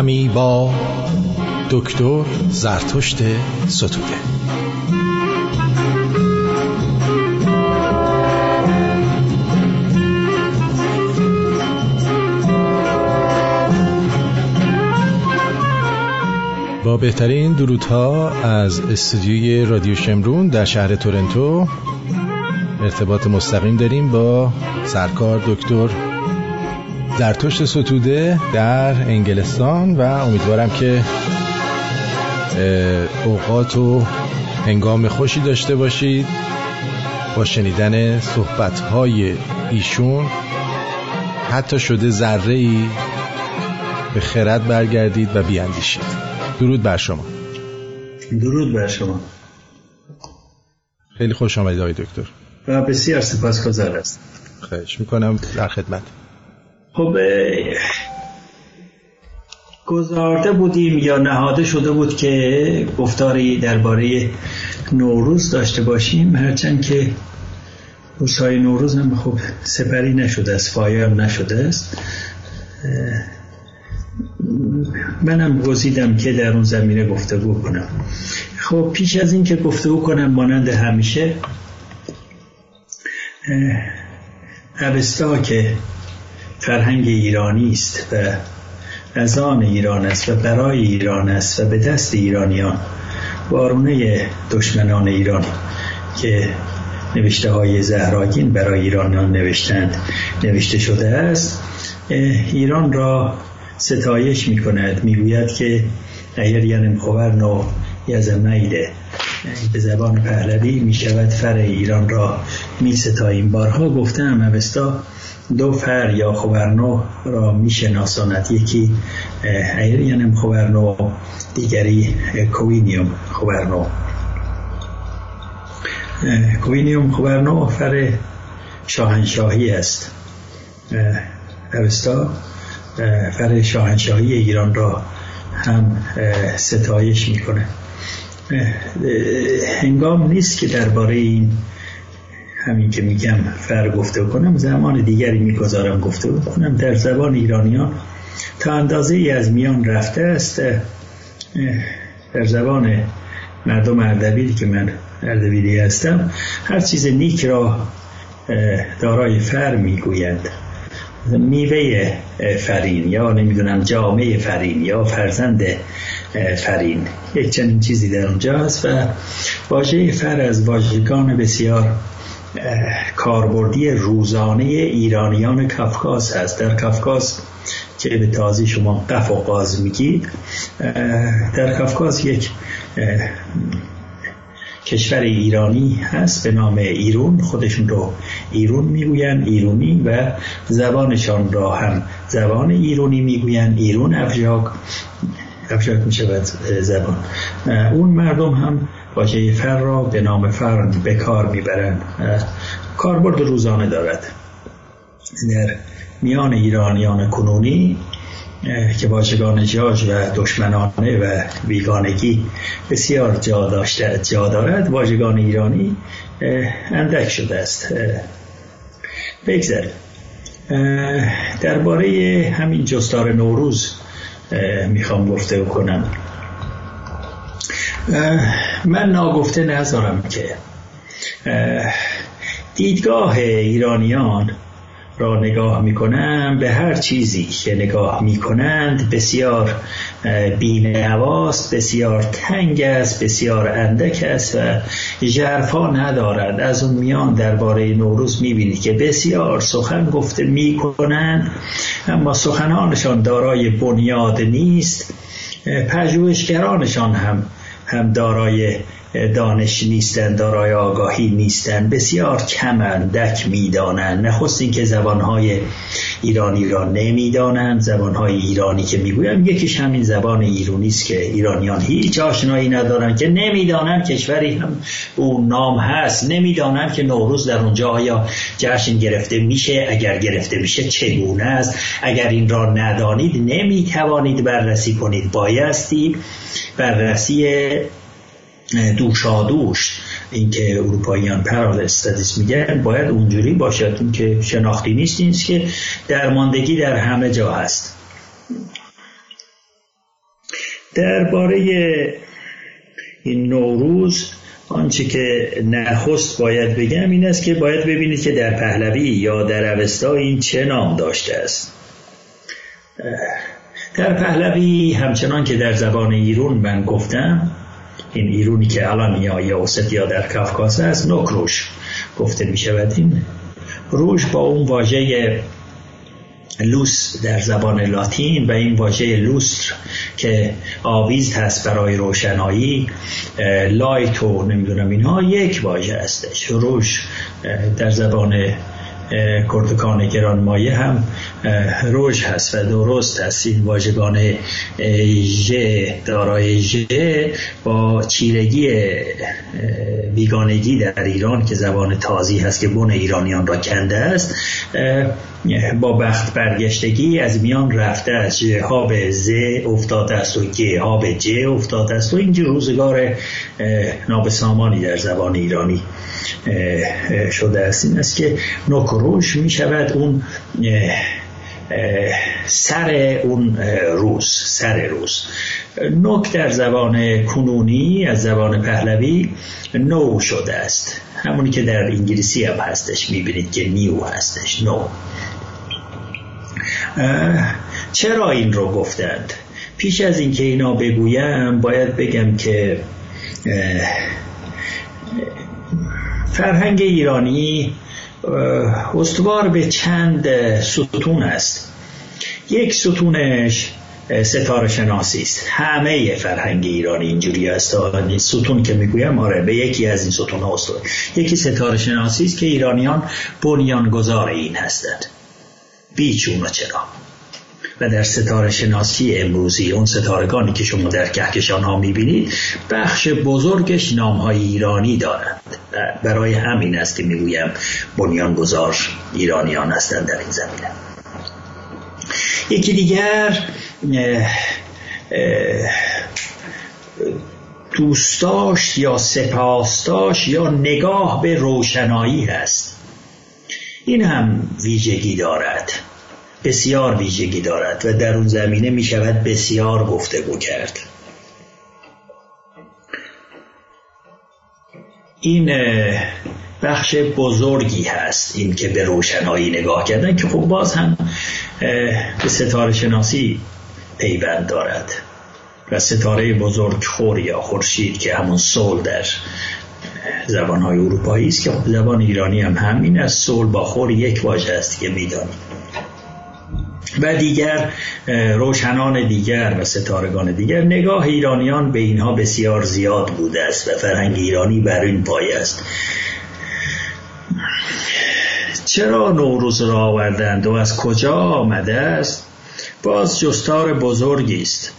دمی با دکتر زرتشت ستوده. با بهترین درودها از استودیوی رادیو شمرون در شهر تورنتو ارتباط مستقیم داریم با سرکار دکتر زرتشت ستوده در انگلستان و امیدوارم که اوقات و هنگام خوشی داشته باشید با شنیدن صحبتهای ایشون. حتی شده ذره ای به خرد برگردید و بیاندیشید. درود بر شما. درود بر شما. خیلی خوش آمدید آقای دکتر. و بسیار سپاسگزار است. خواهش می‌کنم در خدمت. خب گذارده بودیم یا نهاده شده بود که گفتاری درباره نوروز داشته باشیم. هرچند که روزهای نوروز هم خب سپری نشده است فایر نشده است. منم گزیدم که در اون زمینه گفتگو کنم. خب پیش از این که گفتگو کنم مانند همیشه اوستا که فرهنگ ایرانی است و از آن ایران است و برای ایران است و به دست ایرانیان وارونه دشمنان ایران که نوشته های زهراگین برای ایرانیان نوشتند. نوشته شده است ایران را ستایش می کند می گوید که اگر ینم خبرنو یزمیده به زبان پهلوی می شود فر ایران را می ستاییم بارها گفتم اوستا دو فر یا خوبرنو را می شناساند یکی ایرینم خوبرنو دیگری کوینیوم خوبرنو کوینیوم خوبرنو فر شاهنشاهی است. اوستا فر شاهنشاهی ایران را هم ستایش می‌کنه. هنگام نیست که درباره این همین که میگم فر گفته کنم زمان دیگری می‌گذارم گفته کنم. در زبان ایرانیان تا اندازه ای از میان رفته است در زبان مردم اردبیلی که من اردبیلی هستم هر چیز نیک را دارای فر می‌گویند میوه فرین یا نمی‌دونم جامعه فرین یا فرزند فرین. یک چنین چیزی در اونجا هست و واژه فر از واژگان بسیار کاربردی روزانه ایرانیان کفکاس هست در کفکاس که به تازی شما قف و قاز میگید در کفکاس یک کشور ایرانی هست به نام ایرون. خودشون رو ایرون می‌گوین ایرونی و زبانشان را هم زبان ایرونی می‌گوین. ایرون افجاک افجاک می‌شود زبان. اون مردم هم واژه فر را به نام فرن به کار می‌برند. کاربرد روزانه دارد. در میان ایرانیان کنونی که واژگان جاج و دشمنانه و بیگانگی بسیار جا داشته جا دارد واژگان ایرانی اندک شده است. بگذر درباره همین جستار نوروز می‌خوام گفته کنم من ناگفته نذارم که دیدگاه ایرانیان را نگاه می‌کنم به هر چیزی که نگاه می‌کنند بسیار بینواست بسیار تنگ است بسیار اندک است و جرفا ندارد. از اون میان درباره نوروز می‌بینید که بسیار سخن گفته می‌کنند اما سخنانشان دارای بنیاد نیست. پژوهشگرانشان هم هم دارای دانش نیستند دارای آگاهی نیستند بسیار کمند دک می‌دانند نخست اینکه زبانهای ایرانی را نمی‌دانند زبانهای ایرانی که می‌گویم یکیش همین زبان ایرانی است که ایرانیان هیچ آشنایی ندارند که نمی‌دانند کشوری هم اون نام هست. نمی‌دانند که نوروز در اونجا آیا جشن گرفته میشه. اگر گرفته میشه چگونه است؟ اگر این را ندانید نمی‌توانید بررسی کنید. بایستی بررسی دوشادوش اینکه اروپاییان پرال استادیس میگن باید اونجوری باشد این که شناختی نیست نیست که درماندگی در همه جا هست. درباره این نوروز آنچه که نخست باید بگم این است که باید ببینید که در پهلوی یا در اوستا این چه نام داشته است. در پهلوی همچنان که در زبان ایرون من گفتم این ایرونی که الان یا یا یا در کافکاس است نکروش گفته می شود این. روش با اون واژه lux در زبان لاتین و این واژه لوستر که آویز هست برای روشنایی light و نمی‌دونم اینها یک واژه هستش. روش در زبان کردگان گرانمایه هم روژ هست و درست هست. این واژگان دارای ژ با چیرگی بیگانگی در ایران که زبان تازی هست که بن ایرانیان را کنده است با بخت برگشتگی از میان رفته از ها به ز افتاده است و گ ها به ج افتاده است و اینجا روزگار نابسامانی در زبان ایرانی. شده است. این است که نکروش می شود اون سر اون روز سر روز. نک در زبان کنونی از زبان پهلوی نو شده است. همونی که در انگلیسی هم هستش می‌بینید که نیو هستش نو. چرا این رو گفتند؟ پیش از اینکه اینا بگویم باید بگم که فرهنگ ایرانی استوار به چند ستون است. یک ستونش ستاره شناسی است. همه فرهنگ ایرانی اینجوری است. ستون که می‌گویم آره به یکی از این ستون استوار. یکی ستاره شناسی است که ایرانیان بنیانگذار این هستند. بیچ و چرا؟ و در ستاره شناسی امروزی اون ستارگانی که شما در کهکشان ها می‌بینید بخش بزرگش نام های ایرانی دارند. برای همین است که می‌گویم بنیانگذار ایرانیان هستند در این زمینه. یکی دیگر دوستاش یا سپاستاش یا نگاه به روشنایی هست. این هم ویژگی دارد. بسیار ویژگی دارد و در اون زمینه می شود بسیار گفتگو کرد. این بخش بزرگی هست این که به روشنایی نگاه کردن که خب باز هم به ستاره شناسی پیوند دارد و ستاره بزرگ خور یا خورشید که همون سول در زبانهای اروپایی است که خب زبان ایرانی هم همین است. سول با خور یک واژه است که می‌دانیم. و دیگر روشنان دیگر و ستارگان دیگر. نگاه ایرانیان به اینها بسیار زیاد بوده است و فرهنگ ایرانی بر این پای است. چرا نوروز را آوردند و از کجا آمده است؟ باز جستار بزرگی است.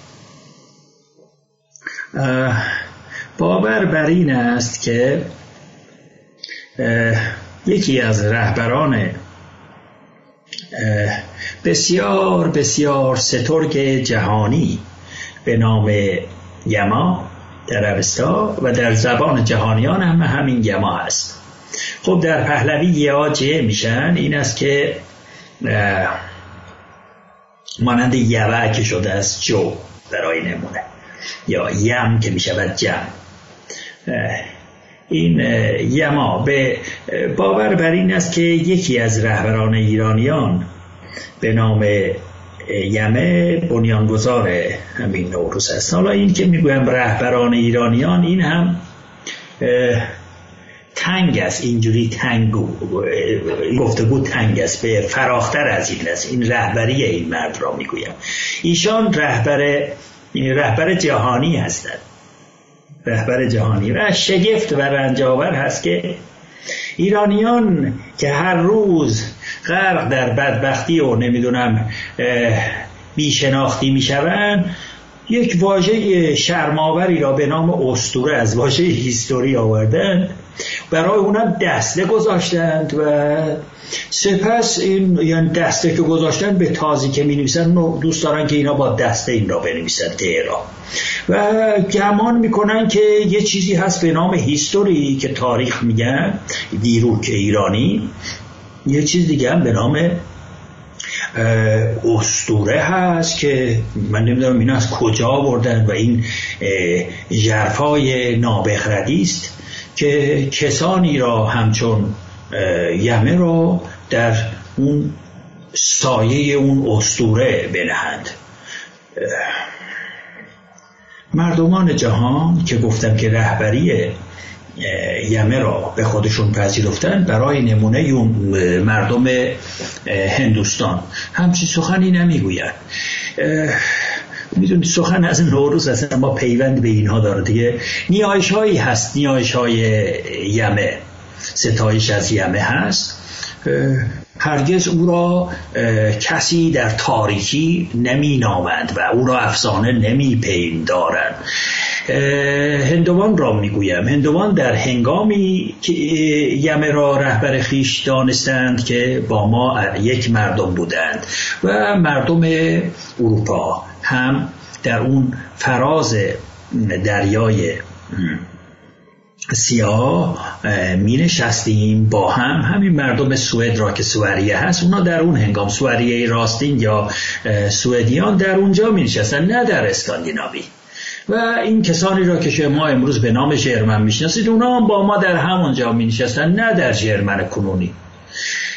باور بر این است که یکی از رهبران بسیار بسیار سترگ جهانی به نام یما در عربستا و در زبان جهانیان هم همین یما هست. خب در پهلوی یا جه میشن این است که مانند یوه که شده است جو برای نمونه یا یم که می‌شود جم. این یما به باور بر این است که یکی از رهبران ایرانیان به نام یمه بنیانگذار همین نوروز است. حالا این که می‌گویم رهبران ایرانیان این هم تنگ است. اینجوری تنگو گفتگو تنگ است. به فراختر از این است. این رهبری این مرد را می‌گویم. ایشان رهبر رهبر جهانی هستند. رهبر جهانی. و شگفت و رنجاور هست که ایرانیان که هر روز غرق در بدبختی و نمی‌دونم بیشناختی می‌شوند. یک واژه شرماوری را به نام استوره از واژه هیستوری آوردن. برای اونم دسته گذاشتند و سپس این یعنی دسته که گذاشتن به تازی که می نویسن دوست دارن که اینا با دسته این را بنویسن تهران. و گمان می‌کنن که یه چیزی هست به نام هیستوری که تاریخ میگن دیروک ایرانی. یه چیز دیگه هم به نام استوره هست که من نمی‌دونم این از کجا بردن و این جرفای نابخردی است که کسانی را همچون یمه را در اون سایه اون استوره بنهند. مردمان جهان که گفتم که رهبری یمه را به خودشون پذیرفتن برای نمونه مردم هندوستان. همچی سخنی نمی‌گویند می‌دونید سخن از نوروز اصلا ما پیوند به اینها داره دیگه. نیایش هایی هست نیایش های یمه. ستایش از یمه هست. هرگز او را کسی در تاریکی نمی نامند و او را افسانه نمی پیندارند هندوان را می‌گویم. هندوان در هنگامی که یمه را رهبر خیش دانستند که با ما یک مردم بودند و مردم اروپا هم در اون فراز دریای سیاه می نشستیم با هم همین مردم سوئد را که سوریه هست اونا در اون هنگام سوریه راستین یا سوئدیان در اونجا می نشستن نه در اسکاندیناوی و این کسانی را که شما امروز به نام جرمن می‌شناسید اونا هم با ما در همونجا می نشستن نه در جرمن کنونی.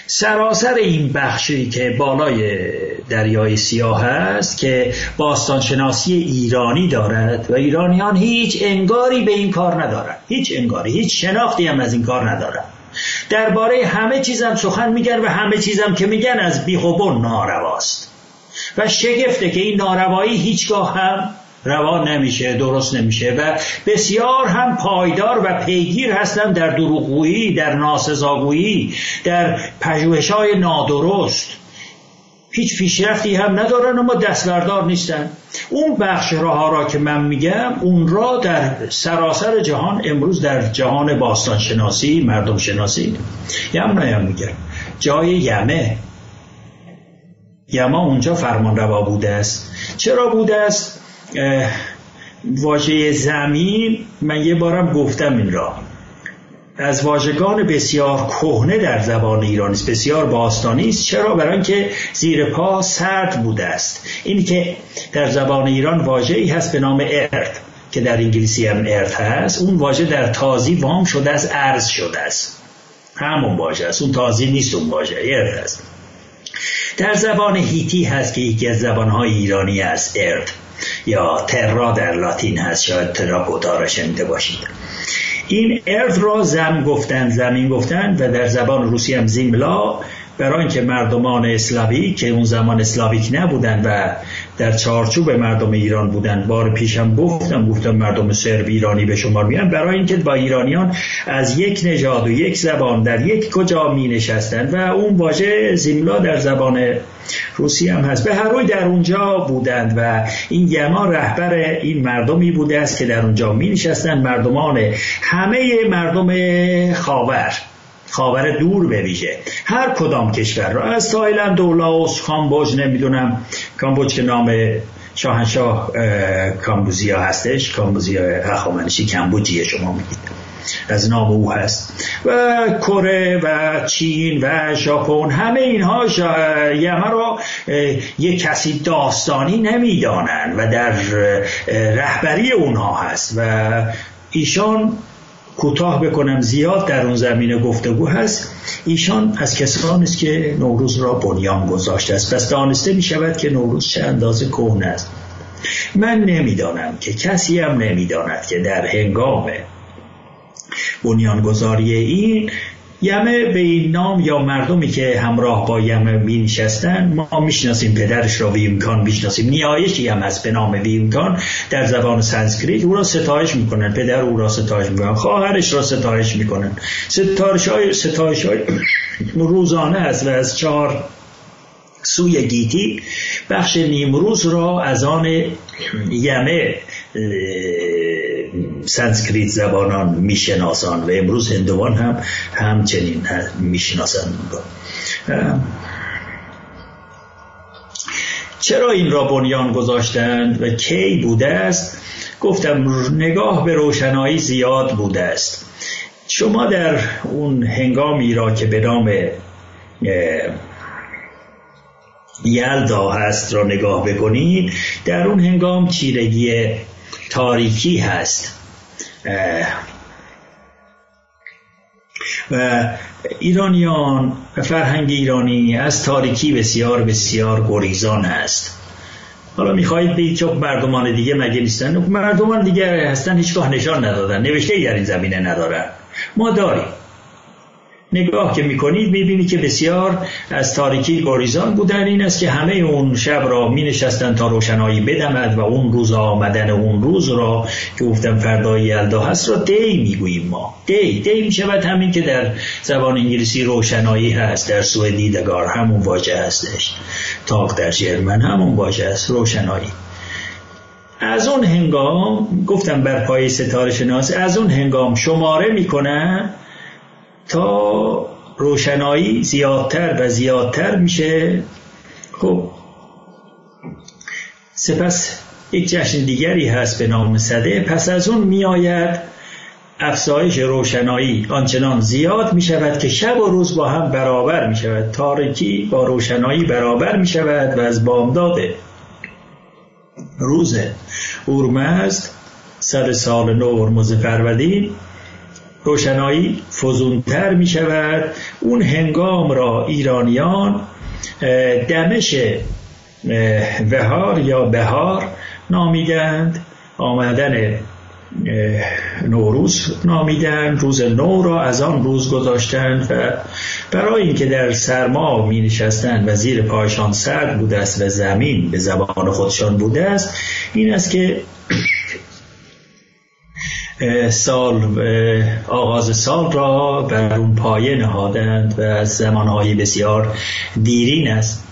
سراسر این بخشی که بالای دریای سیاه است که باستانشناسی ایرانی دارد و ایرانیان هیچ انگاری به این کار ندارند. هیچ انگاری هیچ شناختی هم از این کار ندارند. درباره همه چیزم سخن میگن و همه چیزم که میگن از بیخوبون نارواست. و شگفته که این ناروایی هیچگاه هم روان نمیشه درست نمیشه و بسیار هم پایدار و پیگیر هستن در دروغگویی در ناسزاگویی در پژوهش های نادرست. هیچ پیشرفتی هم ندارن اما دستوردار نیستن. اون بخش راه را که من میگم اون را در سراسر جهان امروز در جهان باستان شناسی مردم شناسی یم نیم میگم. جای یمه. یما اونجا فرمان روا بوده است. چرا بوده است؟ واژه زمین من یه بارم گفتم این را. از واژگان بسیار کهنه در زبان ایرانی است بسیار باستانی است. چرا؟ برای اینکه زیر پا سرد بوده است. این که در زبان ایران واژه‌ای هست به نام ارد که در انگلیسی هم ارد هست. اون واژه در تازی وام شده از ارز شده است. همون واژه است. اون تازی نیست اون واژه ارد است. در زبان هیتی هست که یکی از زبانهای ایرانی است ارد. یا ترا در لاتین هست شاید تراکوتا را شنیده باشید. این ارد را زم گفتن زمین گفتن و در زبان روسی هم زیملا برای اینکه مردمان اسلاوی که اون زمان اسلاویک نبودن و در چارچوب مردم ایران بودن. بار پیشم گفتم گفتم مردم سرب ایرانی به شمار میان. برای اینکه با ایرانیان از یک نژاد و یک زبان در یک کجا می نشستند و اون واژه زیملا در زبان روسی هم هست. به هر روی در اونجا بودند و این یما رهبر این مردمی بوده است که در اونجا می نشستند مردمان همه مردم خاور. خاور دور به هر کدام کشور را. از تایلند و لاوس کامبوج نمی‌دونم. کامبوج که نام شاهنشاه کامبوزیا هستش. کامبوزیا هخامنشی کمبوجیه شما میگید. از نام او هست. و کره و چین و ژاپن همه اینها یمه را یک کسی داستانی نمی‌دانند و در رهبری اونها هست. و ایشان کوتاه بکنم زیاد در اون زمینه گفتگو هست. ایشان از کسانی است که نوروز را بنیان گذاشته است. پس دانسته می شود که نوروز چه اندازه کهنه است. من نمی‌دانم که کسی هم نمی‌داند که در هنگام بنیانگذاری این یمه به این نام یا مردمی که همراه با یمه می نشستن ما می‌شناسیم پدرش را ویمکان می‌شناسیم. نیایشی هم از به نام ویمکان در زبان سانسکریت. او را ستایش می‌کنن. پدر او را ستایش می‌کنن. خواهرش را ستایش می‌کنن. ستایش های, ستایش های روزانه است و از چهار سوی گیتی بخش نیمروز را از آن یمه سانسکریت زبانان میشناسان و امروز هندوان هم همچنین می‌شناسن چرا این را بنیان گذاشتند و کی بوده است؟ گفتم نگاه به روشنایی زیاد بوده است. شما در اون هنگامی را که به نام یلدا هست را نگاه بکنید در اون هنگام چیرگی تاریکی هست. و ایرانیان و فرهنگ ایرانی از تاریکی بسیار بسیار گریزان است. حالا می‌خواهید بگید چون مردمان دیگه مگه نیستن؟ مردمان دیگه هستن هیچگاه نشان ندادن نوشته در این زمینه ندارن. ما داریم. نگاه که می‌کنید می‌بینید که بسیار از تاریکی گریزان بودن. این است که همه اون شب را می نشستن تا روشنایی بدمد و اون روز آمدن اون روز را که گفتم فردای یلدا هست را دی می‌گوییم ما. دی دی می‌شود همین که در زبان انگلیسی روشنایی هست در سوئدی دیدگار همون واژه هستش. تاق در جرمن همون واژه است روشنایی. از اون هنگام گفتم بر پای ستاره شناس از اون هنگام شماره می‌کنن تا روشنایی زیادتر و زیادتر میشه. خب. سپس یک جشن دیگری هست به نام صده. پس از اون میآید افزایش روشنایی آنچنان زیاد می شود که شب و روز با هم برابر می شود تاریکی با روشنایی برابر می شود و از بامداد روز اورمزد سر سال نو ارمز فروردین روشنایی فزونتر می شود. اون هنگام را ایرانیان دمش وهار یا بهار نامیدند. آمدن نوروز نامیدن روز نو را از آن روز گذاشتند و برای اینکه در سرما می نشستند و زیر پایشان سرد بوده است و زمین به زبان خودشان بوده است. این است که سال آغاز سال را بر اون پایه نهادند و از زمانهای بسیار دیرین است.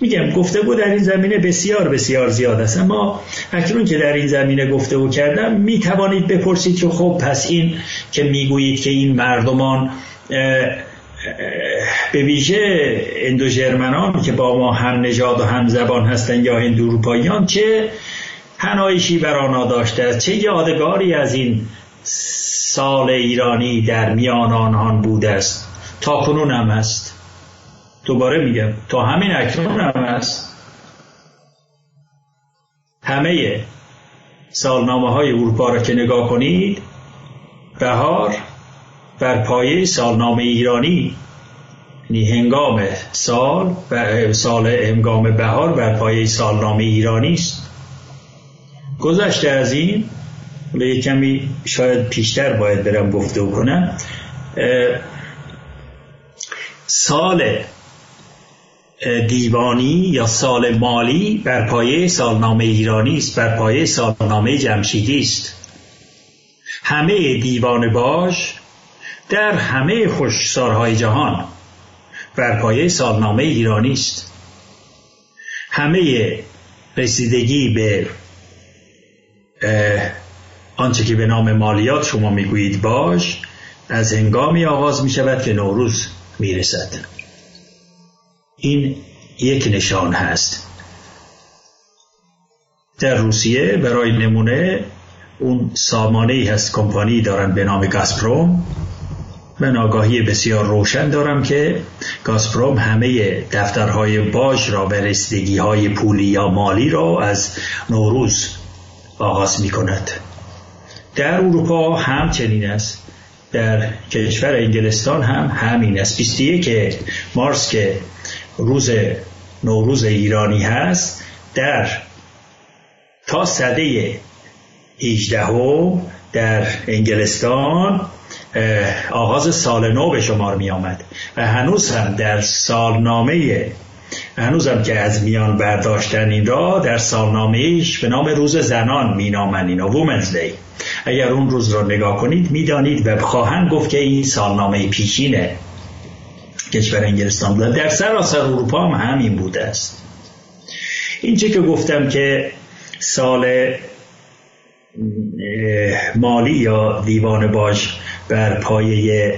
میگم گفته بود در این زمینه بسیار بسیار زیاد است. اما اکنون که در این زمینه گفته بود کردم می‌توانید بپرسید که خب پس این که می‌گویید که این مردمان به ویژه اندوژرمنان که با ما هم نژاد و هم زبان هستند یا هندوروپاییان چه هنایشی بر آنها داشته چه یادگاری از این سال ایرانی در میان آنان بوده است. تا کنون هم است. دوباره میگم تا همین اکنون هم است. همه سالنامه های اروپا را که نگاه کنید بهار بر پایه سالنامه ایرانی یعنی هنگام سال و سال هنگام بهار بر پایه سالنامه ایرانی است. گذشته از این یک کمی شاید پیشتر باید برم گفته کنم سال دیوانی یا سال مالی بر پایه سالنامه ایرانی است بر پایه سالنامه جمشیدی است. همه دیوان باش در همه خوشسارهای جهان بر پایه سالنامه ایرانی است. همه رسیدگی به آنچه که به نام مالیات شما می‌گویید باش از هنگامی آغاز می شود که نوروز می رسد این یک نشان هست. در روسیه برای نمونه اون سامانه ای هست کمپانی دارن به نام گاسپروم من آگاهی بسیار روشن دارم که گاسپروم همه دفترهای باج را به رسیدگی های پولی یا مالی را از نوروز آغاز می کند در اروپا هم چنین است. در کشور انگلستان هم همین است. 21 مارس که روز نوروز ایرانی هست در تا صده 18 در انگلستان آغاز سال نو به شمار می آمد و هنوز هم در سالنامه هنوزم که از میان برداشتن این را در سالنامهش به نام روز زنان مینامن اینا وومنز دی. اگر اون روز را نگاه کنید می‌دانید و خواهند گفت که این سالنامه پیشینه. کشور انگلستان بوده در سراسر اروپا هم همین بوده است. اینچه که گفتم که سال مالی یا دیوان باش بر پایه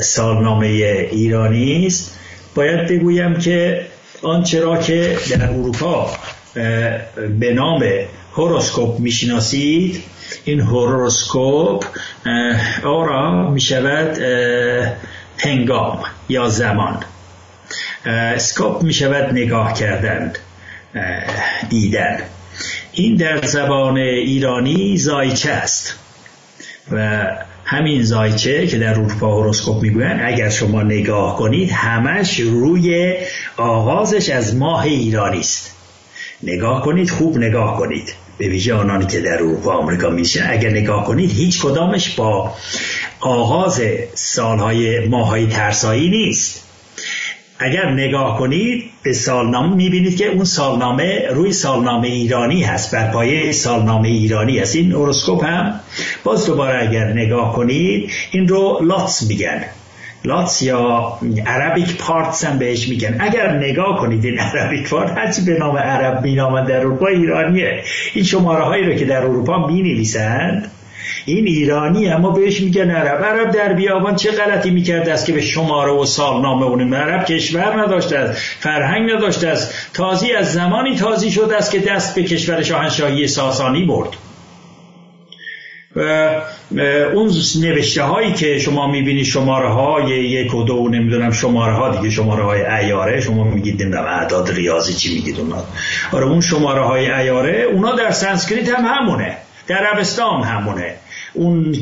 سالنامه ایرانی است باید بگویم که آنچه را که در اروپا به نام هوروسکوپ می‌شناسید؟ این هوروسکوپ آرا می شود هنگام یا زمان. اسکوپ می شود نگاه کردن دیدن. این در زبان ایرانی زایچه است. و همین زایچه که در اروپا هوروسکوپ می‌گوین اگر شما نگاه کنید همش روی آغازش از ماه ایرانی است. نگاه کنید خوب نگاه کنید. به ویژه آنانی که در اروپا آمریکا میشه اگر نگاه کنید هیچ کدامش با آغاز سالهای ماهای ترسایی نیست. اگر نگاه کنید به سالنامه می‌بینید که اون سالنامه روی سالنامه ایرانی هست بر پایه سالنامه ایرانی هست. این اوروسکوپ هم باز دوباره اگر نگاه کنید این رو لاتس میگن. لاتس یا عربیک پارتس هم بهش میگن. اگر نگاه کنید این عربیک پارت هرچی به نام عرب مینامن در اروپا ایرانیه. این شماره هایی رو که در اروپا می نویسند این ایرانی اما بهش میگن عرب. عرب در بیابان چه غلطی می‌کرده است که به شماره و سالنامه اونه عرب کشور نداشته است فرهنگ نداشته است؟ تازی از زمانی تازی شده است که دست به کشور شاهنشاهی ساسانی برد. و اون نوشته هایی که شما می‌بینید شماره های یک و دو نمی‌دونم شماره ها دیگه شماره های ایاره شما میگید نمی‌دونم اعداد ریاضی چی میگید اونا؟ آره اون شماره های ایاره اونا در سانسکریت هم همونه. در عربستان همونه. اون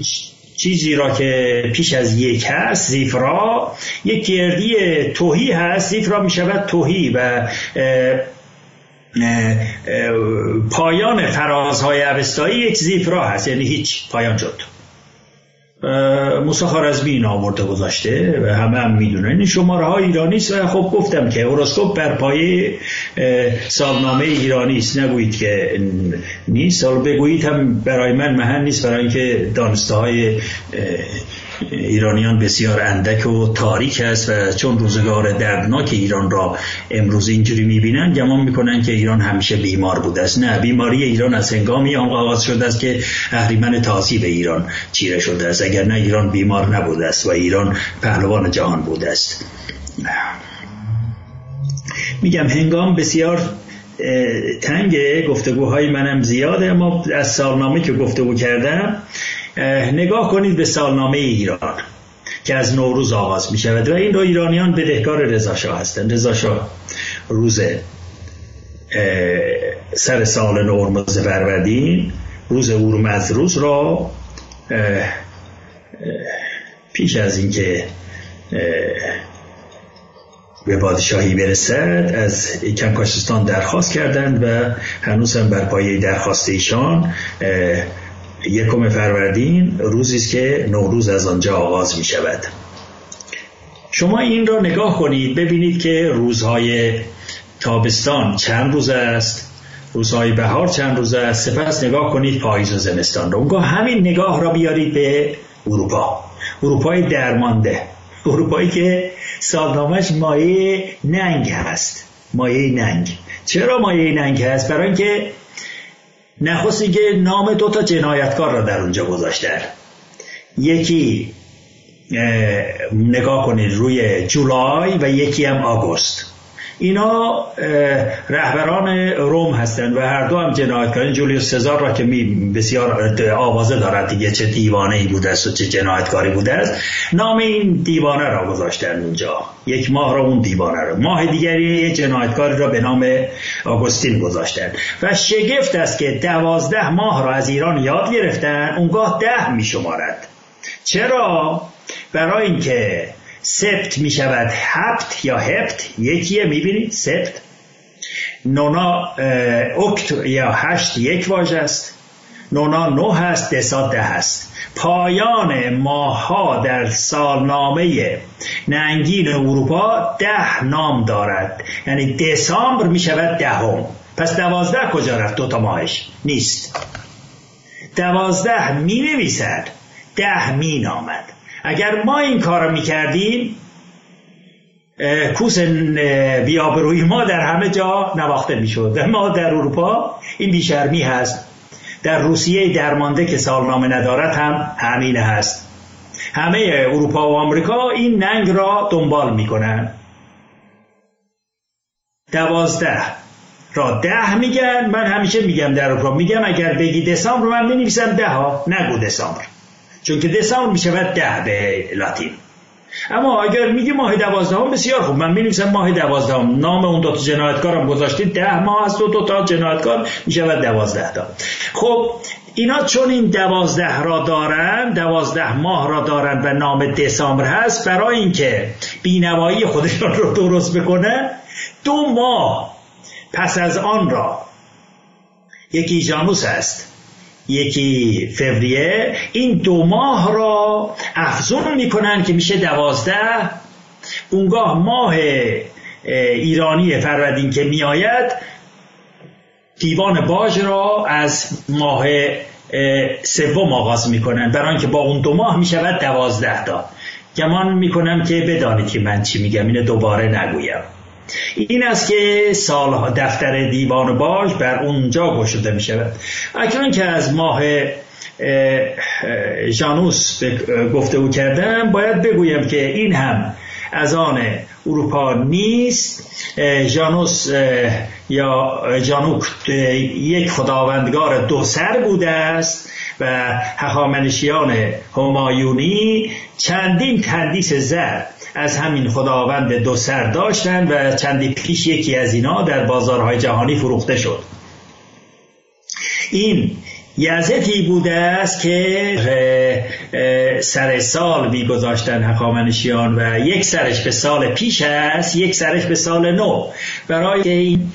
چیزی را که پیش از یک هست زیفرا یک گردی توهی هست زیفرا می شود توهی و پایان فرازهای عوستایی یک زیفرا هست. یعنی هیچ پایان شد موسی خارزمی این آورده گذاشته و همه هم می‌دونن. این شماره ها ایرانی است و خب گفتم که اوروسکوپ بر پایه سالنامه ایرانی است. نگویید که نیست. حالا بگویید هم برای من مهن نیست برای اینکه دانسته های ایرانیان بسیار اندک و تاریک است و چون روزگار دردناک ایران را امروز اینجوری می‌بینن گمان می‌کنن که ایران همیشه بیمار بوده است. نه بیماری ایران از هنگامی آغاز شده است که اهریمن تازی به ایران چیره شده است. اگر نه ایران بیمار نبوده است و ایران پهلوان جهان بوده است. میگم هنگام بسیار تنگ گفتگوهای منم زیاده اما از سالنامه که گفتگو کردم نگاه کنید به سالنامه ایران که از نوروز آغاز می شود و این رو ایرانیان بدهکار رضاشاه هستند. رضاشاه روز سر سال نورمز فروردین روز اورم از روز را پیش از اینکه به پادشاهی برسد از کنکاشستان درخواست کردند و هنوز هم بر پایه درخواست ایشان یکم فروردین روزی است که نوروز از آنجا آغاز می شود شما این را نگاه کنید ببینید که روزهای تابستان چند روز است روزهای بهار چند روز است. سپس نگاه کنید پاییز و زمستان رو اونگاه همین نگاه را بیارید به اروپا. اروپای درمانده. اروپایی که سالنامهش مایه ننگ هست. مایه ننگ. چرا مایه ننگ هست؟ برای اینکه نخست که نام دو تا جنایتکار را در اونجا گذاشتن یکی نگاه کنید روی جولای و یکی هم آگوست. اینا رهبران روم هستند و هر دو هم جنایتکاران جولیوس سزار را که می بسیار آوازه دارد دیگه چه دیوانه ای بوده است و چه جنایتکاری بوده است. نام این دیوانه را گذاشتن اونجا یک ماه را اون دیوانه را. ماه دیگری یک جنایتکاری را به نام آگوستین گذاشتن. و شگفت است که دوازده ماه را از ایران یاد گرفتن. اونگاه ده می شمارد. چرا؟ برای اینکه سبت می شود هفت یا هفت یکیه می بینید سبت. نونا اکت یا هشت یک واژه است. نونا نو هست دسا ده هست. پایان ماها در سالنامه ننگین اروپا ده نام دارد. یعنی دسامبر می شود دهم. پس دوازده کجا رفت دوتا ماهش؟ نیست. دوازده می نویسد. ده می نامد. اگر ما این کار می‌کردیم کوس بیابروی ما در همه جا نواخته می‌شد. ما در اروپا این بیشرمی هست. در روسیه درمانده که سالنامه ندارد هم همین هست. همه اروپا و آمریکا این ننگ را دنبال می‌کنن. دوازده. را ده میگن. من همیشه میگم در اروپا. میگم اگر بگی دسامبر من می‌نویسم ده ها نگو دسامبر. چون که دسامبر می شود ده به لاتین. اما اگر میگی ماه دوازدهم بسیار خوب. من می‌نویسم ماه دوازدهم. نام اون دو تا جنایتکارم گذاشتید ده ماه از دو, دو تا جنایتکار می‌شود دوازده تا. خب اینا چون این دوازده را دارن دوازده ماه را دارن و نام دسامبر هست برای اینکه بینوایی خودشان رو درست بکنه دو ماه پس از آن را. یکی جانوس است یکی فوریه این دو ماه را افزون می‌کنن که میشه دوازده. اونگاه ماه ایرانی فروردین که میآید دیوان باج را از ماه سوم آغاز می‌کنن. برای اینکه با اون دو ماه می‌شود دوازده تا. گمان می‌کنم که بدانید که من چی میگم. اینو دوباره نگویم. این است که سال دفتر دیوان باج بر اونجا گشوده می شود. اکنون که از ماه جانوس گفته او کردم باید بگویم که این هم از آن اروپا نیست. جانوس یا جانوک یک خداوندگار دو سر بوده است. و هخامنشیان همایونی چندین تندیس زر از همین خداوند دو سر داشتن و چندی پیش یکی از اینا در بازارهای جهانی فروخته شد. این یزدی بوده است که سر سال میگذاشتن هخامنشیان و یک سرش به سال پیش است یک سرش به سال نو. برای این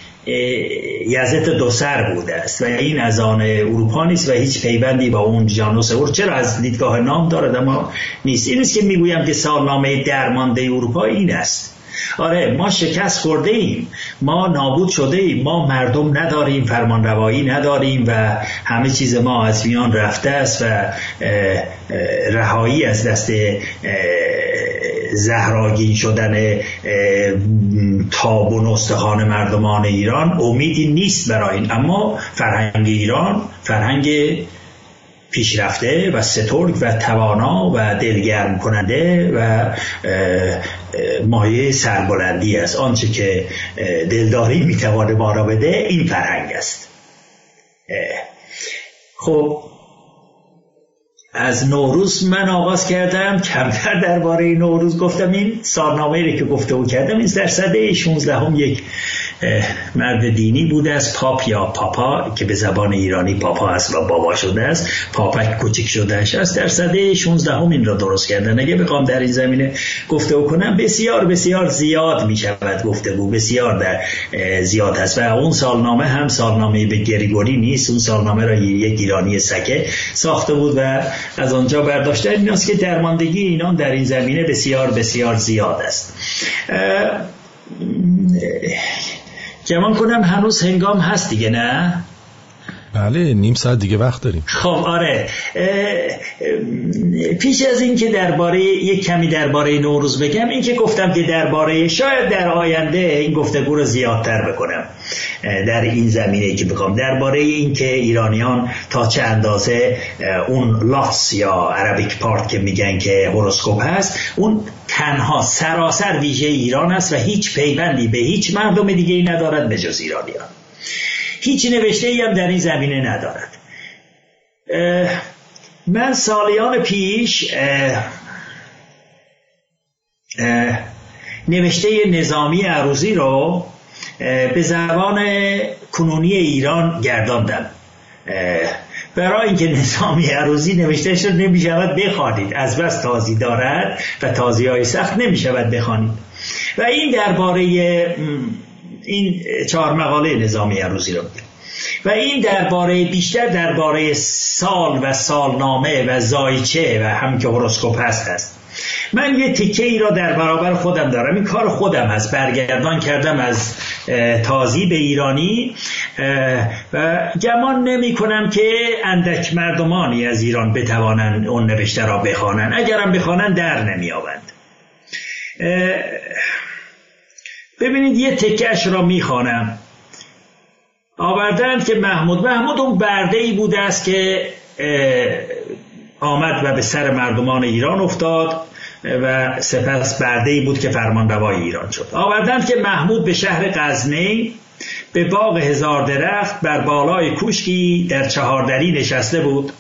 یزد دو سر بوده است و این از آن اروپا نیست و هیچ پیوندی با اون جانوس اور چرا از دیدگاه نام دارد اما نیست؟ این است که می‌گویم که سالنامه درمانده اروپا این است. آره ما شکست خورده ایم. ما نابود شده ایم. ما مردم نداریم فرمان روایی نداریم و همه چیز ما از میان رفته است و رهایی از دست زهراگین شدن تاب و نستخان مردمان ایران امیدی نیست برای این. اما فرهنگ ایران فرهنگ پیشرفته و سترگ و توانا و دلگرم کننده و مایه سربلندی است. آنچه که دلداری می‌توانه ما را بده این فرهنگ است. خب از نوروز من آغاز کردم. کمتر درباره نوروز گفتم این سارنامه که گفته او کردم این در سده 16 هم یک مرد دینی بوده از پاپ یا پاپا که به زبان ایرانی پاپا است و بابا شده است. پاپک کوچک شده است در سده 16 هم این را درست کردن. اگه بخوام در این زمینه گفته کنم بسیار بسیار زیاد می شود گفته بود بسیار در زیاد است. و اون سالنامه هم سالنامه به گریگوری نیست. اون سالنامه را یک ایرانی سکه ساخته بود و از آنجا برداشته. این است که درماندگی اینان در این زمینه بسیار بسیار زیاد است. گمان کنم هنوز هنگام هست دیگه نه؟ بله نیم ساعت دیگه وقت داریم. خب آره. پیش از این که درباره یک کمی درباره نوروز بگم این که گفتم که درباره شاید در آینده این گفتگو رو زیادتر بکنم در این زمینه که بخوام. درباره این که ایرانیان تا چه اندازه اون لاس یا عربیک پارت که میگن که هوروسکوپ هست اون تنها سراسر ویژه ایران است و هیچ پیوندی به هیچ مردم دیگه ای ندارد به جز ایرانیان. هیچ نوشته ای هم در این زمینه ندارد. من سالیان پیش نوشته نظامی عروضی رو به زبان کنونی ایران گرداندم. برای اینکه نظامی عروضی نوشته شد نمی شود بخوانید. از بس تازی دارد و تازی های سخت نمی شود بخوانید. و این درباره این چهار مقاله نظامی عروضی رو و این درباره بیشتر درباره سال و سالنامه و زایچه و هم که هوروسکوپ هست هست. من یه تیکه ای را در برابر خودم دارم. این کار خودم هست. برگردان کردم از تازی به ایرانی. و گمان نمی کنم که اندک مردمانی از ایران بتوانند اون نوشته را بخوانند اگرم بخوانند در نمی آوند ببینید یه تکش را می‌خوانم. آوردند که محمود محمود اون برده ای بوده است که آمد و به سر مردمان ایران افتاد و سپس برده ای بود که فرمان روای ایران شد. آوردند که محمود به شهر غزنه به باغ هزار درخت بر بالای کوشکی در چهاردری نشسته بود.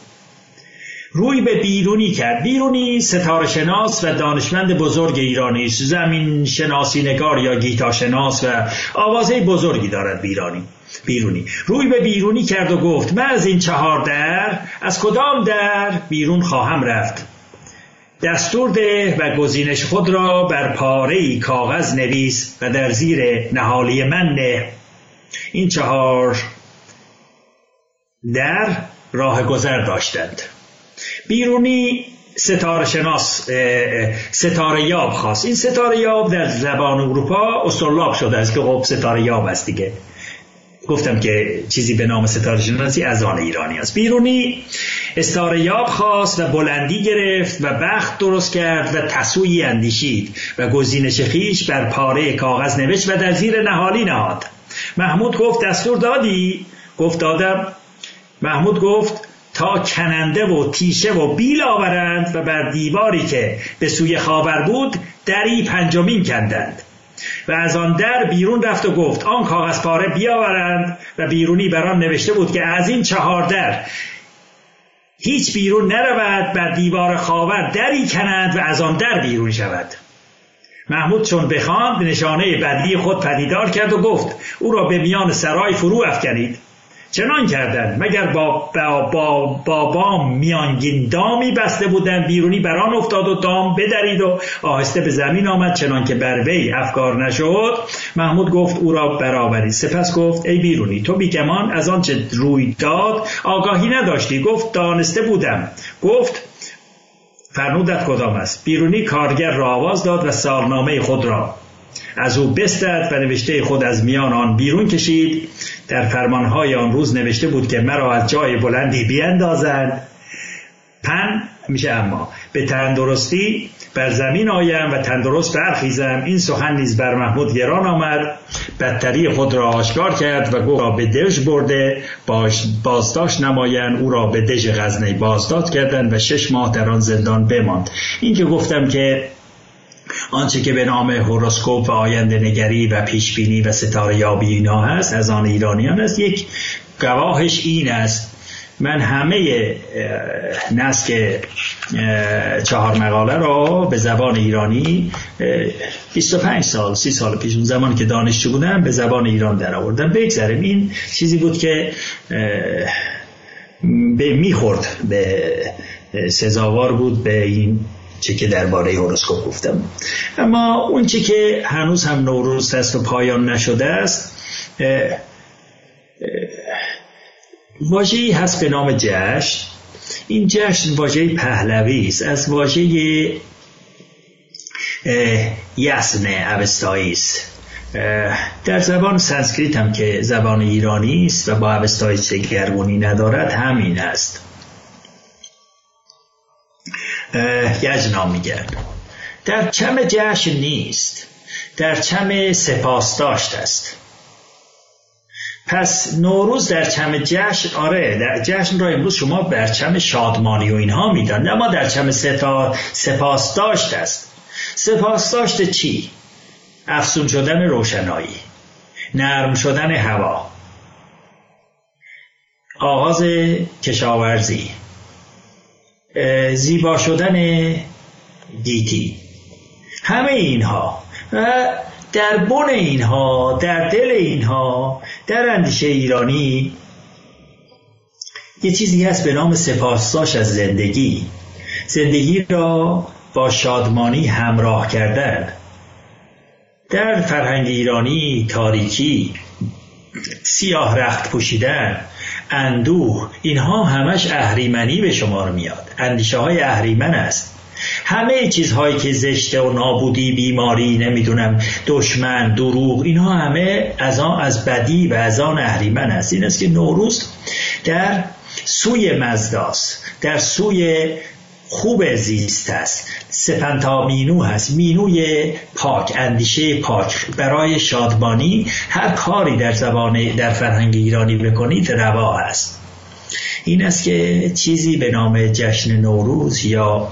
روی به بیرونی کرد. بیرونی ستاره شناس و دانشمند بزرگ ایرانی است. زمین شناسی نگار یا گیتا شناس و آوازه بزرگی دارد بیرانی. بیرونی. روی به بیرونی کرد و گفت من از این چهار در از کدام در بیرون خواهم رفت؟ دستور ده و گزینش خود را بر پاره کاغذ نویس و در زیر نهالی من نه. این چهار در راه گذر داشتند. بیرونی ستاره شناس ستاره یاب خواست. این ستاره یاب در زبان اروپا استرلاب شده است که خب ستاره یاب است دیگه. گفتم که چیزی به نام ستاره شناسی از آن ایرانی است. بیرونی استاره یاب خواست و بلندی گرفت و بخت درست کرد و تسویی اندیشید و گزینش خیش بر پاره کاغذ نوشت و در زیر نهالی نهاد. محمود گفت دستور دادی؟ گفت دادم. محمود گفت تا کننده و تیشه و بیل آورند و بر دیواری که به سوی خاور بود دری پنجمین کندند. و از آن در بیرون رفت و گفت آن کاغذ پاره بیاورند. و بیرونی بر آن نوشته بود که از این چهار در هیچ بیرون نرود بر دیوار خاور دری کنند و از آن در بیرون شود. محمود چون بخواند نشانه بدلی خود پدیدار کرد و گفت او را به میان سرای فرو افکنید. چنان کردند. مگر با, با, با, با بام میانگین دامی بسته بودن بیرونی بران افتاد و دام بدرید و آهسته به زمین آمد چنان که بر وی افکار نشد. محمود گفت او را برآورید. سپس گفت ای بیرونی تو بیگمان از آنچه روی داد آگاهی نداشتی. گفت دانسته بودم. گفت فرمودت کدام است؟ بیرونی کارگر را آواز داد و سالنامه خود را از او بستد و نوشته خود از میان آن بیرون کشید. در فرمانهای آن روز نوشته بود که مرا از جای بلندی بیندازند پن میشه اما. به تندرستی بر زمین آیم و تندرست برخیزم. این سخن نیز بر محمود گران آمد. بدتری خود را آشکار کرد و گفت را به دژ برده باش بازداشت نمایند. او را به دژ غزنی بازداد کردند و شش ماه در آن زندان بماند. این که گفتم که آنچه که به نام هوروسکوپ و آینده نگری و پیشبینی و ستاره یابی اینا هست از آن ایرانیان است. یک گواهش این است. من همه نسک چهار مقاله را به زبان ایرانی 25 سال 30 سال پیش اون زمانی که دانشجو بودم به زبان ایران در آوردم. بگذاریم این چیزی بود که به می‌خورد به سزاوار بود به این چه که درباره هوروسکوپ گفتم. اما اون چه که هنوز هم نوروز هست و پایان نشده است واژه‌ای هست به نام جشن. این جشن واژه پهلوی است. از واژه یسن اوستایی است. در زبان سانسکریت هم که زبان ایرانی است و با اوستایی دگرگونی ندارد همین است. یجنا میگن در چم جشن نیست در چم سپاسداشت است. پس نوروز در چم جشن آره در جشن را امروز شما بر چم شادمانی و اینها میدان. اما در چم سپاس داشت است. سپاس داشت چی؟ افسون شدن روشنایی نرم شدن هوا. آغاز کشاورزی. زیبا شدن گیتی. همه اینها و در بن اینها در دل اینها در اندیشه ایرانی. یه چیزی هست به نام سپاسداشت از زندگی. زندگی را با شادمانی همراه کردن. در فرهنگ ایرانی تاریکی سیاه رخت پوشیدن. اندوه. اینها همش اهریمنی به شمار میاد. اندیشه های اهریمن است. همه چیزهایی که زشته و نابودی بیماری نمی‌دونم دشمن دروغ اینها همه از آن از بدی و از آن اهریمن است. این است که نوروز در سوی مزداست در سوی خوب زیست است. سپنتا مینو هست. مینوی پاک اندیشه پاک. برای شادمانی هر کاری در زبان در فرهنگ ایرانی بکنید روا است. این است که چیزی به نام جشن نوروز یا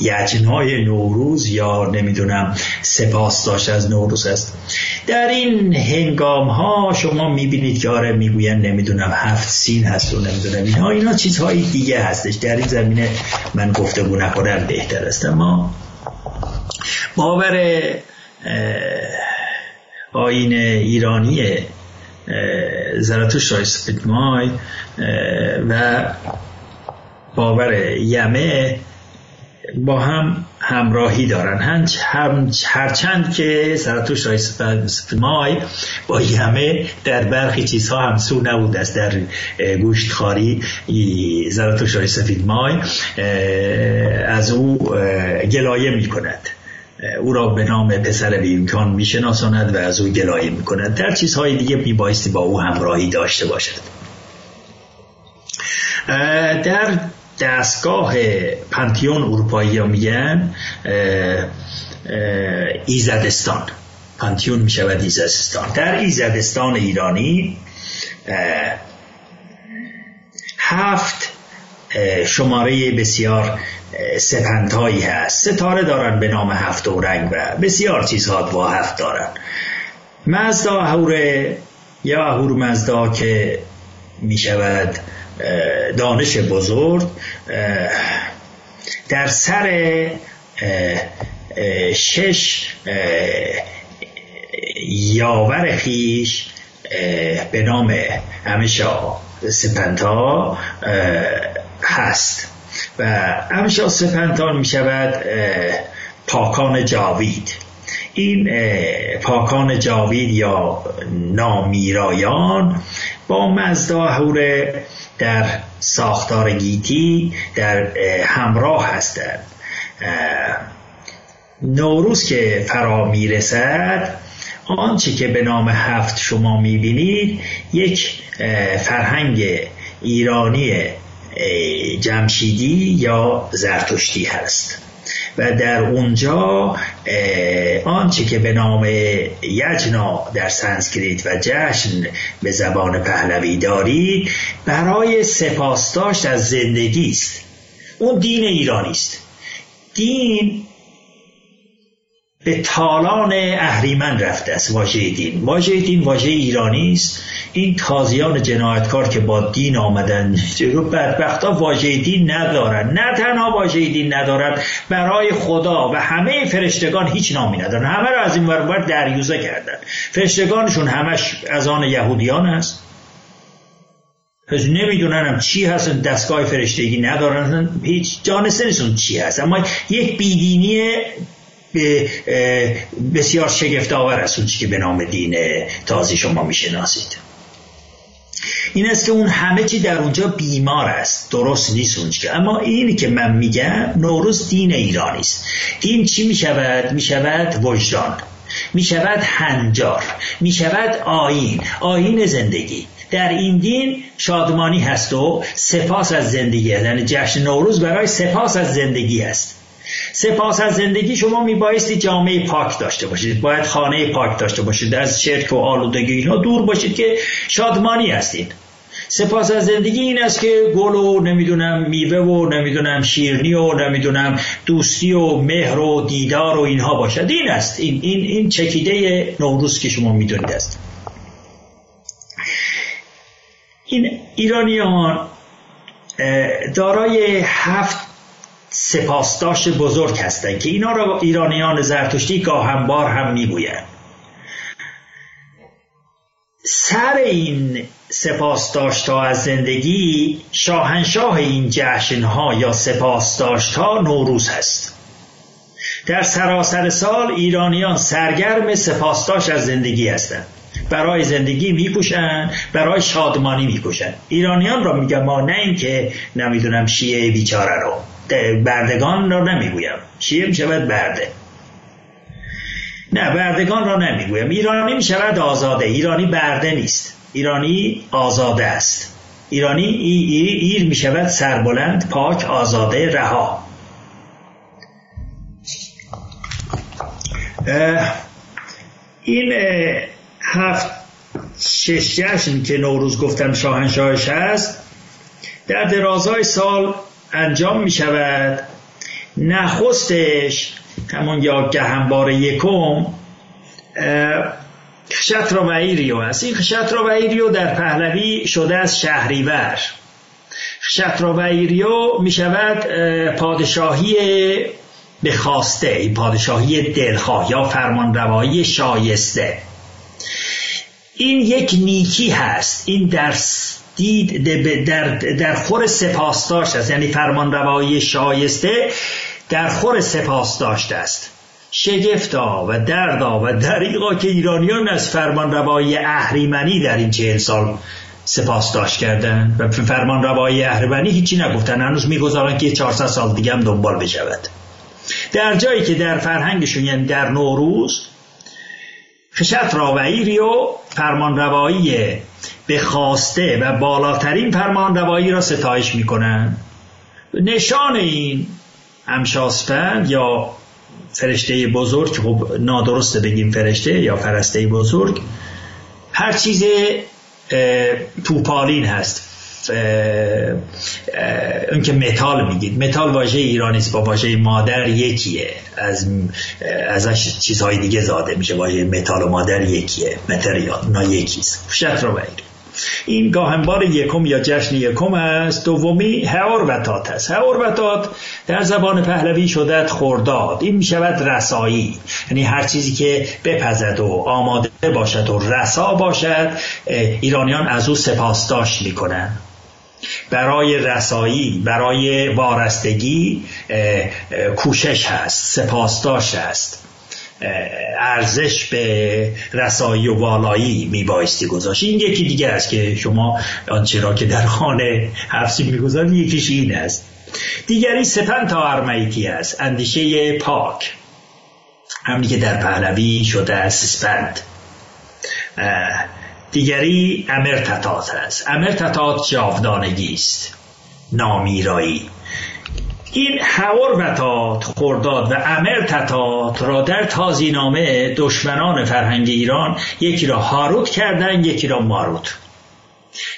یجنهای نوروز یا نمی‌دونم سپاس داشت از نوروز است. در این هنگام ها شما می‌بینید که آره می‌گوین نمی‌دونم هفت سین هست و نمی‌دونم اینا اینا چیزهای دیگه هستش. در این زمینه من گفته بو نکنم بهتر است. اما باور آین ایرانی زراتوش رایسپیتمای و باور یمه با هم همراهی دارن. هم هرچند که سراتوش رایس مای با یمه در برخی چیزها همسو نبود است در گوشتخاری زراتوش رایس مای از او گلایه می کند او را به نام پسر بی امکان می شناساند و از او گلایه می کند در چیزهای دیگه می بایستی با او همراهی داشته باشد. در دستگاه پنتیون اروپایی ها میگن ایزدستان. پنتیون می شود ایزدستان. در ایزدستان ایرانی هفت شماره بسیار سپنتایی هست. ستاره دارن به نام هفت و رنگ و بسیار چیزها با هفت دارن. مزدا هوره یا هور مزدا که می شود دانش بزرگ در سر شش یاور خیش به نام همیشا سپنتا هست. و همیشا سپنتا می شود پاکان جاوید. این پاکان جاوید یا نامیرایان با مزداهور در ساختار گیتی در همراه هستند. نوروز که فرا می‌رسد آنچه که به نام هفت شما می‌بینید یک فرهنگ ایرانی جمشیدی یا زرتشتی هست. و در اونجا آنچه که به نام یجنا در سانسکریت و جشن به زبان پهلوی داری برای سپاسداشت از زندگی است. اون دین ایرانی است. دین به تالان اهریمن رفته است واژه دین. واژه دین واژه ایرانی است. این تازیان جنایتکار که با دین آمدن جلو بدبختا واژه دین ندارن. نه تنها واژه دین برای خدا و همه فرشتگان هیچ نامی ندارن. همه رو از این ور دریوزه کردن. فرشتگانشون همش از آن یهودیان است. پس نمی‌دونن چی هستن دستگاه فرشتگی ندارن. هیچ جانسته نیستون چی هست. اما یک بیدینی به بسیار شگفت آور است اون که به نام دین تازی شما می‌شناسید. این است که اون همه چی در اونجا بیمار است. درست نیست اونجا اما اینی که من میگم نوروز دین ایرانی است. دین چی می‌شود؟ می‌شود وجدان. می‌شود هنجار. می‌شود آین آین زندگی. در این دین شادمانی هست و سپاس از زندگی. یعنی جشن نوروز برای سپاس از زندگی است سپاس از زندگی شما میبایستی جامعه پاک داشته باشید. باید خانه پاک داشته باشید. از شرک و آلودگی اینا دور باشید که شادمانی هستید. سپاس از زندگی این است که گل و نمی‌دونم میوه و نمی‌دونم شیرنی و نمی‌دونم دوستی و مهر و دیدار و اینها باشد. این است. این, این, این چکیده نوروز که شما می‌دونید است. این ایرانیان دارای هفت سپاسداشت بزرگ هستند که اینا را ایرانیان زرتشتی گاهنبار هم می‌گویند. سر این سپاسداشت ها از زندگی شاهنشاه این جشن ها یا سپاسداشت ها نوروز هست. در سراسر سال ایرانیان سرگرم سپاسداشت از زندگی هستند. برای زندگی میکوشن برای شادمانی میکوشن ایرانیان را میگم ما نه اینکه نمی‌دونم شیعه بیچاره رو. بردگان را نمی‌گویم. شیعه می شود برده. نه بردگان را نمی‌گویم. ایرانی می شود آزاده. ایرانی برده نیست. ایرانی آزاده است. ایرانی ای ای ایر می شود سربلند پاک آزاده رها. این هفت شش جشن که نوروز گفتم شاهنشاهش هست در درازای سال انجام می شود. نخستش همون یا گهنبار یکم خشترا وایریو است. این خشترا وایریو در پهلوی شده از شهریور. خشترا وایریو می شود پادشاهی به خواسته پادشاهی دلخواه یا فرمانروایی شایسته. این یک نیکی هست. این در دید در, در خور سپاسداشت است. یعنی فرمانروایی شایسته در خور سپاسداشت است. شگفتا و دردا و دریقا که ایرانیان از فرمان روایی اهریمنی در این چهل سال سپاس داشت کردن و فرمان روایی اهریمنی هیچی نگفتن. هنوز می‌گذارن که 400 سال دیگه هم دنبال بشود. در جایی که در فرهنگشون یعنی در نوروز خشت راوعی و فرمان روایی به خواسته و بالاترین فرمان روایی را ستایش می‌کنن نشان این همشاسپند یا فرشته بزرگ خب نادرسته بگیم فرشته یا فرسته بزرگ هر چیز توپالین هست. اون که متال میگید متال واژه ایرانی است با واژه مادر یکیه. از ازش چیزهای دیگه زاده میشه واژه متال و مادر یکیه material نا یکیست شت رو این گاهنبار یکم یا جشن یکم است. دومی هاوروتات است. هاوروتات در زبان پهلوی شدست خورداد این می شود رسایی. یعنی هر چیزی که بپزد و آماده باشد و رسا باشد ایرانیان از او سپاسداشت می‌کنن برای رسایی برای وارستگی کوشش هست سپاسداشت است ارزش به رسایی و والایی میبایستی گذاشت این یکی دیگه است که شما آنچه را که در خانه حفظی می‌گذارید یکیش این است. دیگری سپن تا ارمیتی است. اندیشه پاک. همینی که در پهلوی شده است سپند. دیگری امرتتات است. امرتتات جاودانگی است. نامیرایی. این حور خورداد و امر تتات را در تازینامه دشمنان فرهنگ ایران یکی را هاروت کردن یکی را ماروت.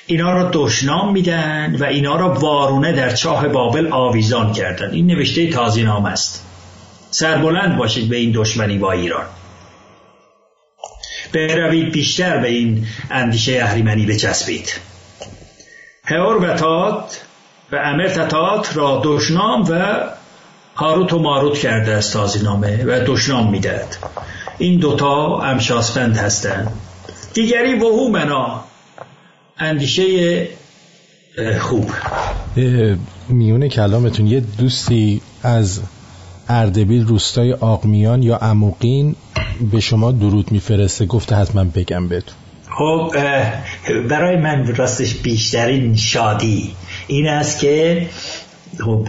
اینا را دشنام میدن و اینا را وارونه در چاه بابل آویزان کردن. این نوشته تازینامه است. سربلند باشید به این دشمنی با ایران. بروید بیشتر به این اندیشه اهریمنی بچسبید. هور و و امرتتات را دشنام و هاروت و ماروت کرده است تازینامه و دشنام می‌دهد. این دوتا امشاسپند هستند. دیگری وهو منا اندیشه خوب. میون کلامتون یه دوستی از اردبیل روستای آقمیان یا اموقین به شما درود میفرسته. گفته حتما بگم بهتون. خب برای من راستش بیشترین شادی این است که خب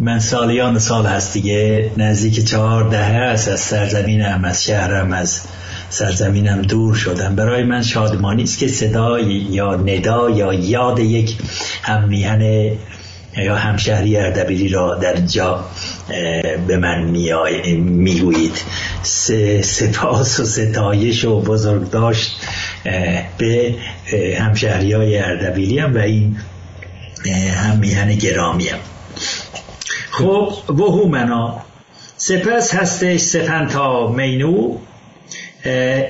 من سالیان سال هست دیگه نزدیک چهار دهه است از سرزمینم از شهرم از سرزمینم دور شدم. برای من شادمانی است که صدا یا ندا یا یاد یک هم میهن یا همشهری اردبیلی را در جا به من می‌گویید. سپاس و ستایش و بزرگ داشت به همشهری های اردبیلی هم و این هم میهن گرامیم خب وهو منا. سپس هستش سفن تا مینو.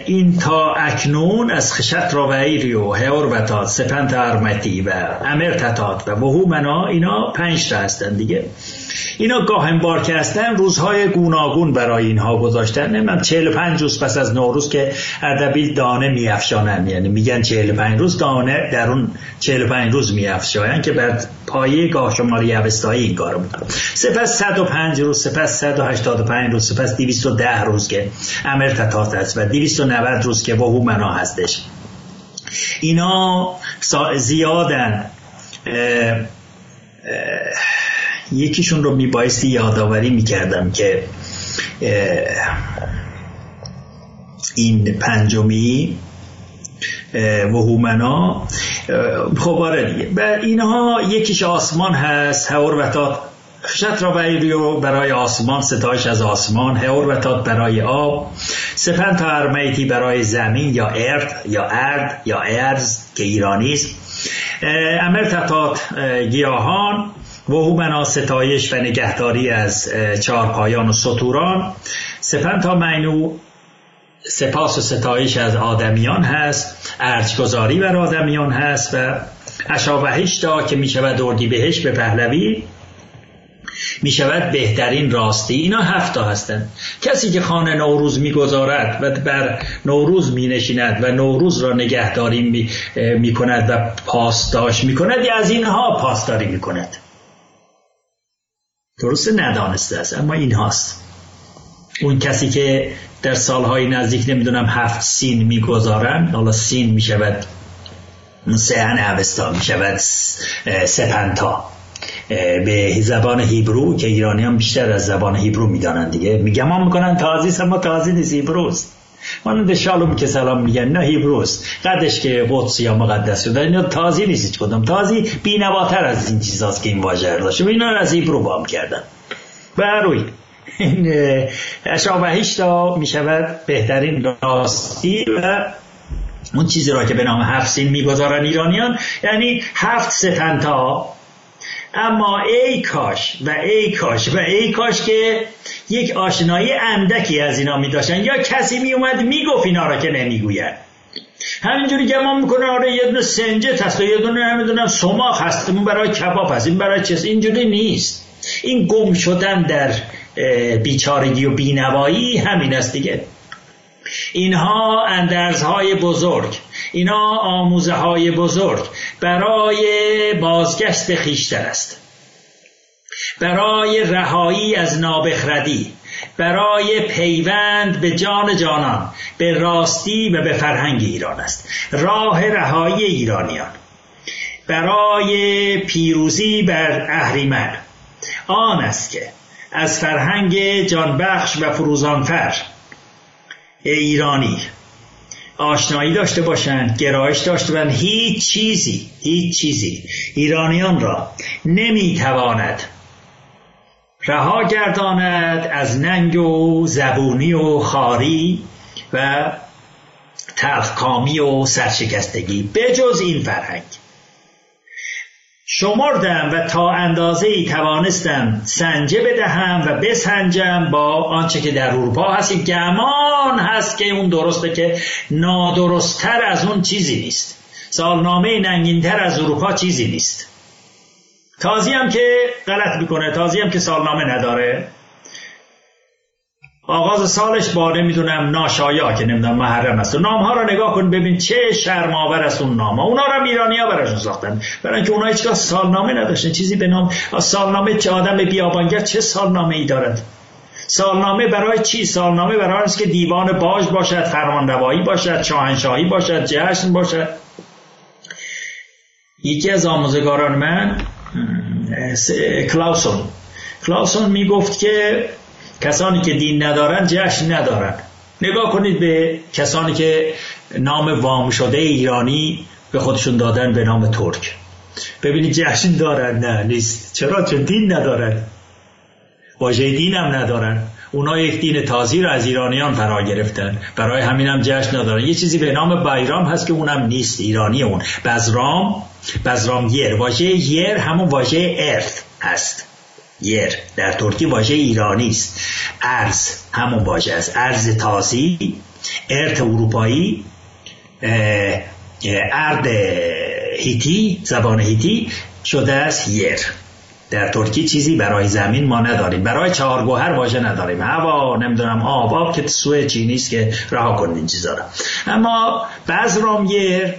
این تا اکنون از خشت راویری و هور سپنت ارمتی و امر تتات و وهو منا اینا پنج تا هستن دیگه. اینا گاهنبار که هستن روزهای گوناگون برای اینها گذاشتن. نمی‌دونم 45 روز پس از نوروز که ادبی دانه میافشانن. یعنی میگن 45 روز دانه در اون 45 روز میافشاین که بر پایه گاه شماری اوستایی این کارو می‌کنن. سپس 105 روز سپس 185 روز سپس 210 روز که امر تتات است و 290 روز که وهو منا هستش. اینا زیادن اه اه یکیشون رو میبایستی یادآوری می‌کردم که این پنجمی وهومنا خب آره دیگه. و اینها یکیش آسمان هست هور و تا خشت را برای آسمان ستایش از آسمان هور و تات برای آب سپن تا ارمیتی برای زمین یا ارد یا ارد یا ارز که ایرانی است امر تطات گیاهان و هومنا ستایش و نگهداری از چارپایان و سطوران. سپن تا مینو سپاس و ستایش از آدمیان هست ارجگذاری بر آدمیان هست و اشابهشتا که می شود اردی بهش به پهلوی می شود بهترین راستی. اینا هفتا هستند کسی که خانه نوروز می‌گذارد و بر نوروز می نشیند و نوروز را نگهداری می, می کند و پاسداشت می کند یا از اینها پاسداری می کند. درسته ندانسته است اما این هاست. اون کسی که در سالهای نزدیک نمی‌دونم هفت سین می‌گذارن حالا سین می‌شود سهن اوستا می‌شود سپنتا. به زبان هیبرو که ایرانی هم بیشتر از زبان هیبرو می‌دانن دیگه. میگم هم می‌کنن تازی اما تازی نیست هیبروست. مانند شالوم که سلام میگن. نه هیبروست قدش که قدس یا مقدس شده. اینا تازی نیست هیچ کدوم تازی بینواتر از این چیزاست که این واژه رو داشته اینا از هیبرو بام کردن. بروی این اشابهیشتا می‌شود بهترین راستی و اون چیزی را که به نام هفت سین می‌گذارن ایرانیان. یعنی هفت ستنتا. اما ای کاش و ای کاش و ای کاش که یک آشنایی اندکی از اینا می داشتن یا کسی می اومد می گفت اینا را که نمی‌گوید. همینجوری گمان می‌کنه آره یه دونه سنجت هست و یه دونه نمی‌دونم سماخ هست. اون برای کباب هست این برای چیز. اینجوری نیست. این گم شدن در بیچارگی و بینوایی همین است دیگه. اینها اندرزهای بزرگ. اینا آموزه های بزرگ. برای بازگشت خیشتر است. برای رهایی از نابخردی برای پیوند به جان جانان به راستی و به فرهنگ ایران است. راه رهایی ایرانیان. برای پیروزی بر اهریمن. آن است که از فرهنگ جانبخش و فروزانفر. ایرانی آشنایی داشته باشند گرایش داشته باشند. هیچ چیزی هیچ چیزی ایرانیان را نمی‌تواند رها گرداند از ننگ و زبونی و خاری و تلخکامی و سرشکستگی بجز این فرهنگ. شمردم و تا اندازه ای توانستم سنجه بدهم و بسنجم با آنچه که در اروپا هست. گمان هست که اون درسته که نادرستتر از اون چیزی نیست. سالنامه ننگینتر از اروپا چیزی نیست. تازی هم که غلط می‌کنه تازی هم که سالنامه نداره. آغاز سالش با نمی‌دونم ناشایا که نمی‌دونم محرم است. نام ها رو نگاه کن ببین چه شرماور است اون نام ها اونا رو ایرانی ها براشون ساختن. برای اینکه اونا هیچگاه سالنامه نداشتن. چیزی به نام سالنامه چه آدم بیابانگر چه سالنامه ای دارد؟ سالنامه برای چی؟ سالنامه برای است که دیوان باج باشد فرمانروایی باشد شاهنشاهی باشد جشن باشد. یکی از آموزگاران من کلاوسون کلاوسون می‌گفت که کسانی که دین ندارن جشن ندارن. نگاه کنید به کسانی که نام وام شده ایرانی به خودشون دادن به نام ترک. ببینید جشن دارن نه نیست. چرا؟ چون دین ندارن. واژه دین هم ندارن. اونا یک دین تازی رو از ایرانیان فرا گرفتن. برای همین هم جشن ندارن یه چیزی به نام بایرام هست که اونم نیست. ایرانی اون. بزرام بزرام یر. واژه یر همون واژه ارث هست. یر. در ترکی واژه ایرانی است. ارز همون واژه است. ارز تازی ارت اروپایی ارد هیتی زبان هیتی شده است یر. در ترکی چیزی برای زمین ما نداریم. برای چهارگوهر واژه نداریم. هوا نمی‌دونم آب. آب که سوی چینی است که رها کنید این چیزا رو. اما بزرام یر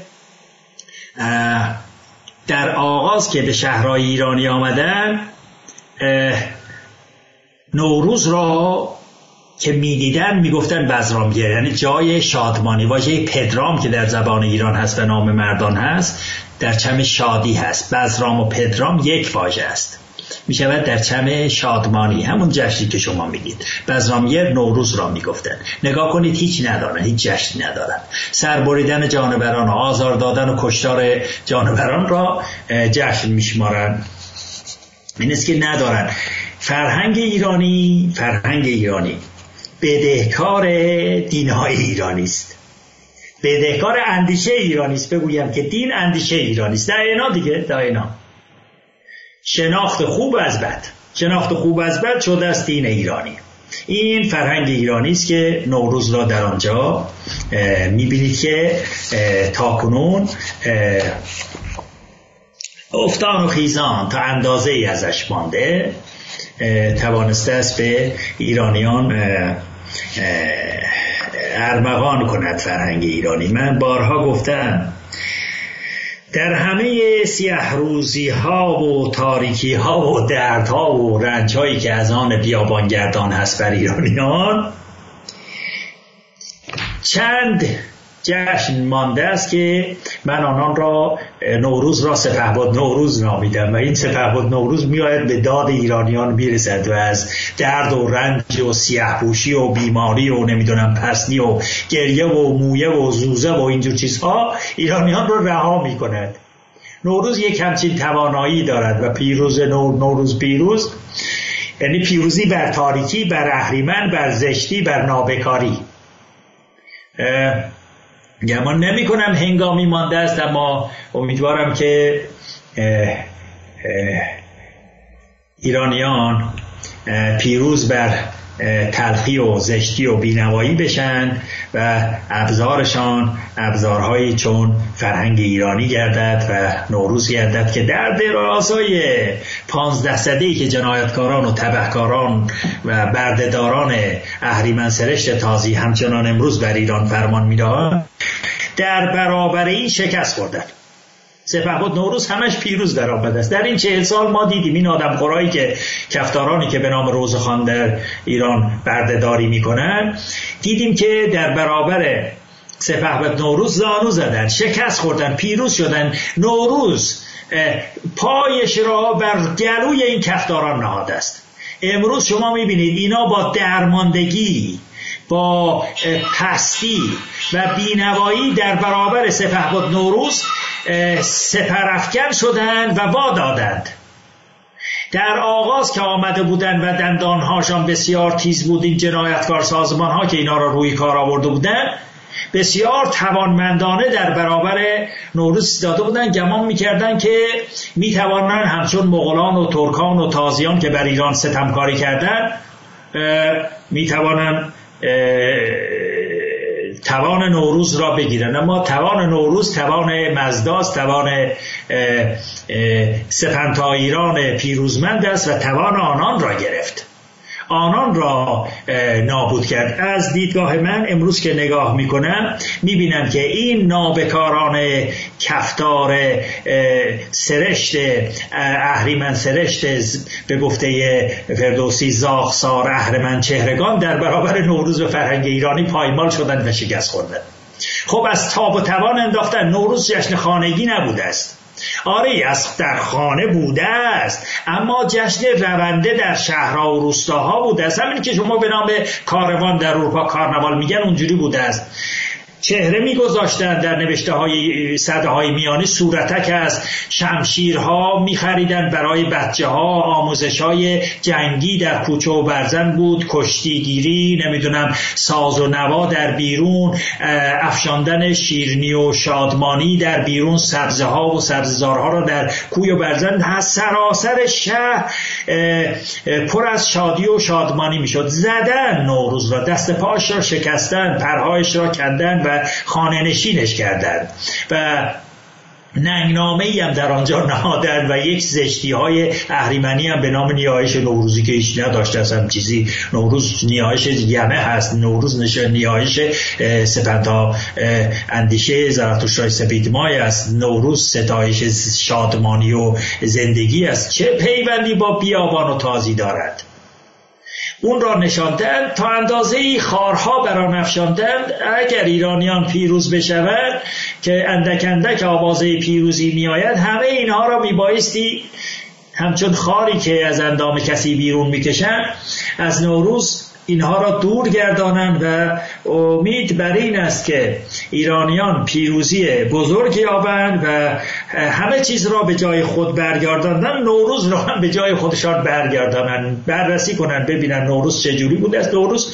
در آغاز که به شهرهای ایرانی آمدن نوروز را که می‌دیدن می‌گفتن بزرامگیر یعنی جای شادمانی. واژه پدرام که در زبان ایران هست و نام مردان هست در چم شادی هست. بزرام و پدرام یک واژه است. می شود در چم شادمانی همون جشنی که شما میگید. بزرامیر نوروز را می‌گفتن نگاه کنید هیچ ندارن هیچ جشنی ندارن. سربریدن جانوران و آزار دادن و کشتار جانوران را جشن میشمارن. این است که ندارن. فرهنگ ایرانی فرهنگ ایرانی. بدهکار دینهای ایرانی است. بدهکار اندیشه ایرانی است. بگویم که دین اندیشه ایرانی است. در اینا دیگه در اینا. شناخت خوب از بد. شناخت خوب از بد شده است دین ایرانی. این فرهنگ ایرانی است که نوروز را در آنجا می‌بینید که تاکنون افتان و خیزان تا اندازه ای ازش مانده توانسته است به ایرانیان ارمغان کند فرهنگ ایرانی. من بارها گفتم در همه سیه روزی ها و تاریکی ها و دردها و رنج هایی که از آن بیابانگردان هست بر ایرانیان چند جشن مانده است که من آنان را نوروز را سپهبد نوروز نامیدم و این سپهبد نوروز میآید به داد ایرانیان می‌رسد و از درد و رنج و سیاهپوشی و بیماری و نمی‌دونم پسنی و گریه و مویه و زوزه و اینجور چیزها ایرانیان را رها می‌کند. نوروز یک همچین توانایی دارد و پیروز نوروز پیروز یعنی پیروزی بر تاریکی بر اهریمن بر زشتی بر نابکاری. گمان نمی کنم هنگامی مانده است اما امیدوارم که ایرانیان پیروز بر تلخی و زشتی و بینوایی بشن. و ابزارشان ابزارهایی چون فرهنگ ایرانی گردد و نوروز گردد که در درازای پانزده صده که جنایتکاران و تبهکاران و بردهداران اهریمن سرشت تازی همچنان امروز بر ایران فرمان می‌دهند در برابر این شکست خوردن سپهبد نوروز همش پیروز در آمده است. در این چهل سال ما دیدیم این آدم خورایی که کفتارانی که به نام روزخان در ایران بردهداری می‌کنن دیدیم که در برابر سپهبد نوروز زانو زدن شکست خوردن پیروز شدن. نوروز پایش را بر گلوی این کفتاران نهاده است. امروز شما می‌بینید اینا با درماندگی با پستی و بینوایی در برابر سپهبد نوروز سپرفکن شدند و وادادند. در آغاز که آمده بودند و دندانهاشان بسیار تیز بود این جنایتکار سازمان ها که اینا را روی کار آورده بودند بسیار توانمندانه در برابر نوروز داده بودن گمان می‌کردن که می‌توانند همچون مغولان و ترکان و تازیان که بر ایران ستمکاری کردن می‌توانند توان نوروز را بگیرن. اما توان نوروز توان مزداست توان سپنتا پیروزمند است و توان آنان را گرفت. آنان را نابود کرد. از دیدگاه من امروز که نگاه می‌کنم می‌بینم که این نابکاران کفتار سرشت اهریمن سرشت به گفته فردوسی زاخسار اهرمن چهرگان در برابر نوروز و فرهنگ ایرانی پایمال شدن و شکست خوردن خب از تاب و توان انداختن نوروز جشن خانگی نبوده است. آره از در خانه بوده است. اما جشن رونده در شهرها و روستاها بوده است. همین که شما به نام کاروان در اروپا کارنوال میگن اونجوری بوده است. چهره میگذاشتن در نوشته های صده های میانی. صورتک از شمشیرها میخریدن برای بچه ها آموزش های جنگی در کوچه و برزن بود. کشتیگیری نمی‌دونم ساز و نوا در بیرون. افشاندن شیرنی و شادمانی در بیرون. سبزه ها و سبززارها را در کوی و برزن. سراسر شهر پر از شادی و شادمانی می‌شد. زدن نوروز را. دست پاش را شکستن پرهایش را کندن و خانه نشینش کردند. و ننگنامه ای هم در آنجا نهادن و یک زشتی های اهریمنی هم به نام نیایش نوروزی که هیچ نداشته اصلا چیزی. نوروز نیایش یمه هست. نوروز نشه نیایش سپنتا اندیشه زرتوشای سپید مای است. نوروز ستایش شادمانی و زندگی است. چه پیوندی با بیابان و تازی دارد؟ اون را نشاندند تا اندازه ای خارها بر آن افشاندند. اگر ایرانیان پیروز بشوند که اندک اندک آوازه پیروزی میآید همه اینها را میبایستی همچون خاری که از اندام کسی بیرون می‌کشند از نوروز اینها را دور گردانند و امید بر این است که ایرانیان پیروزی بزرگ یابند و همه چیز را به جای خود برگرداندن نوروز را هم به جای خودشان برگردانند بررسی کنند ببینن نوروز چجوری بوده است. نوروز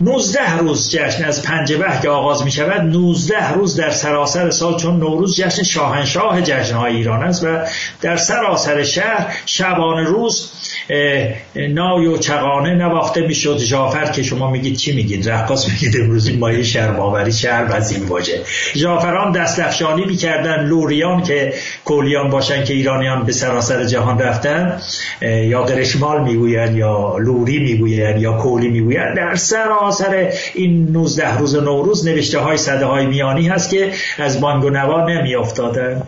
19 روز جشن از پنجبه که آغاز می شود 19 روز در سراسر سال چون نوروز جشن شاهنشاه جشنهای ایران است و در سراسر شهر شبانه روز نای و چقانه نواخته می‌شد. جافر که شما میگید چی میگید؟ رقاص میگید امروز. این مایه شهر باوری شهر و این واژه جافران دست افشانی می‌کردن. لوریان که کولیان باشن که ایرانیان به سراسر جهان رفتن. یا قرشمال می‌گوین یا لوری می‌گوین یا کولی می‌گوین. در سراسر این 19 روز نوروز نوشته های صده های میانی هست که از بانگ و نوا نمیافتادن.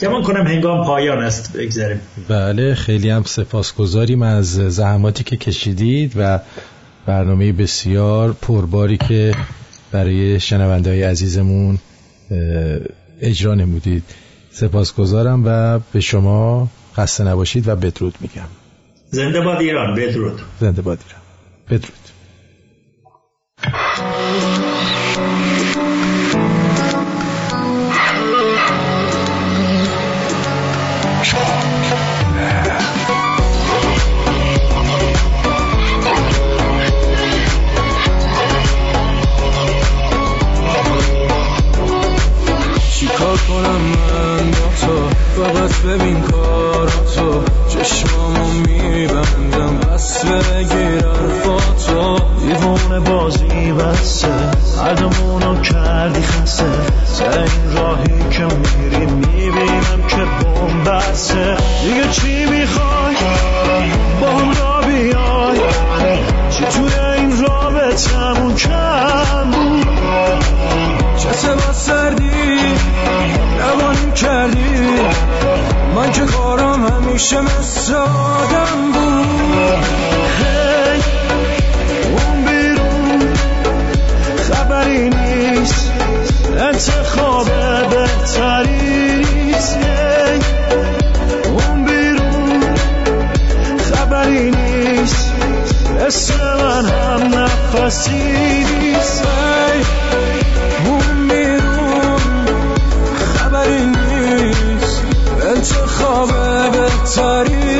کنم هنگام پایان است. بگذاریم. بله خیلی هم سپاسگزاریم. از زحماتی که کشیدید و برنامه بسیار پرباری که برای شنونده های عزیزمون اجرا نمودید. سپاسگزارم و به شما خسته نباشید و بدرود میگم. زنده باد ایران بدرود. زنده باد ایران. بدرود. فقط ببین کاراتو. چشمامو میبندم. بس بگیر حرفاتو. دیوونه بازی بسه هر کردی خسته. سر این راهی که میری می‌بینم که بوم بسه دیگه چی می‌خوای؟ با هم را بیای توی این رابطمون کم بود؟ چه با سردی؟ روانیم کردی؟ من که کارم همیشه مثل آدم بود. هی اون بیرون خبری نیست. انتخاب بهتری نیست. اون بیرون خبری نیست. اسم من هم نفسی نیست. بهتری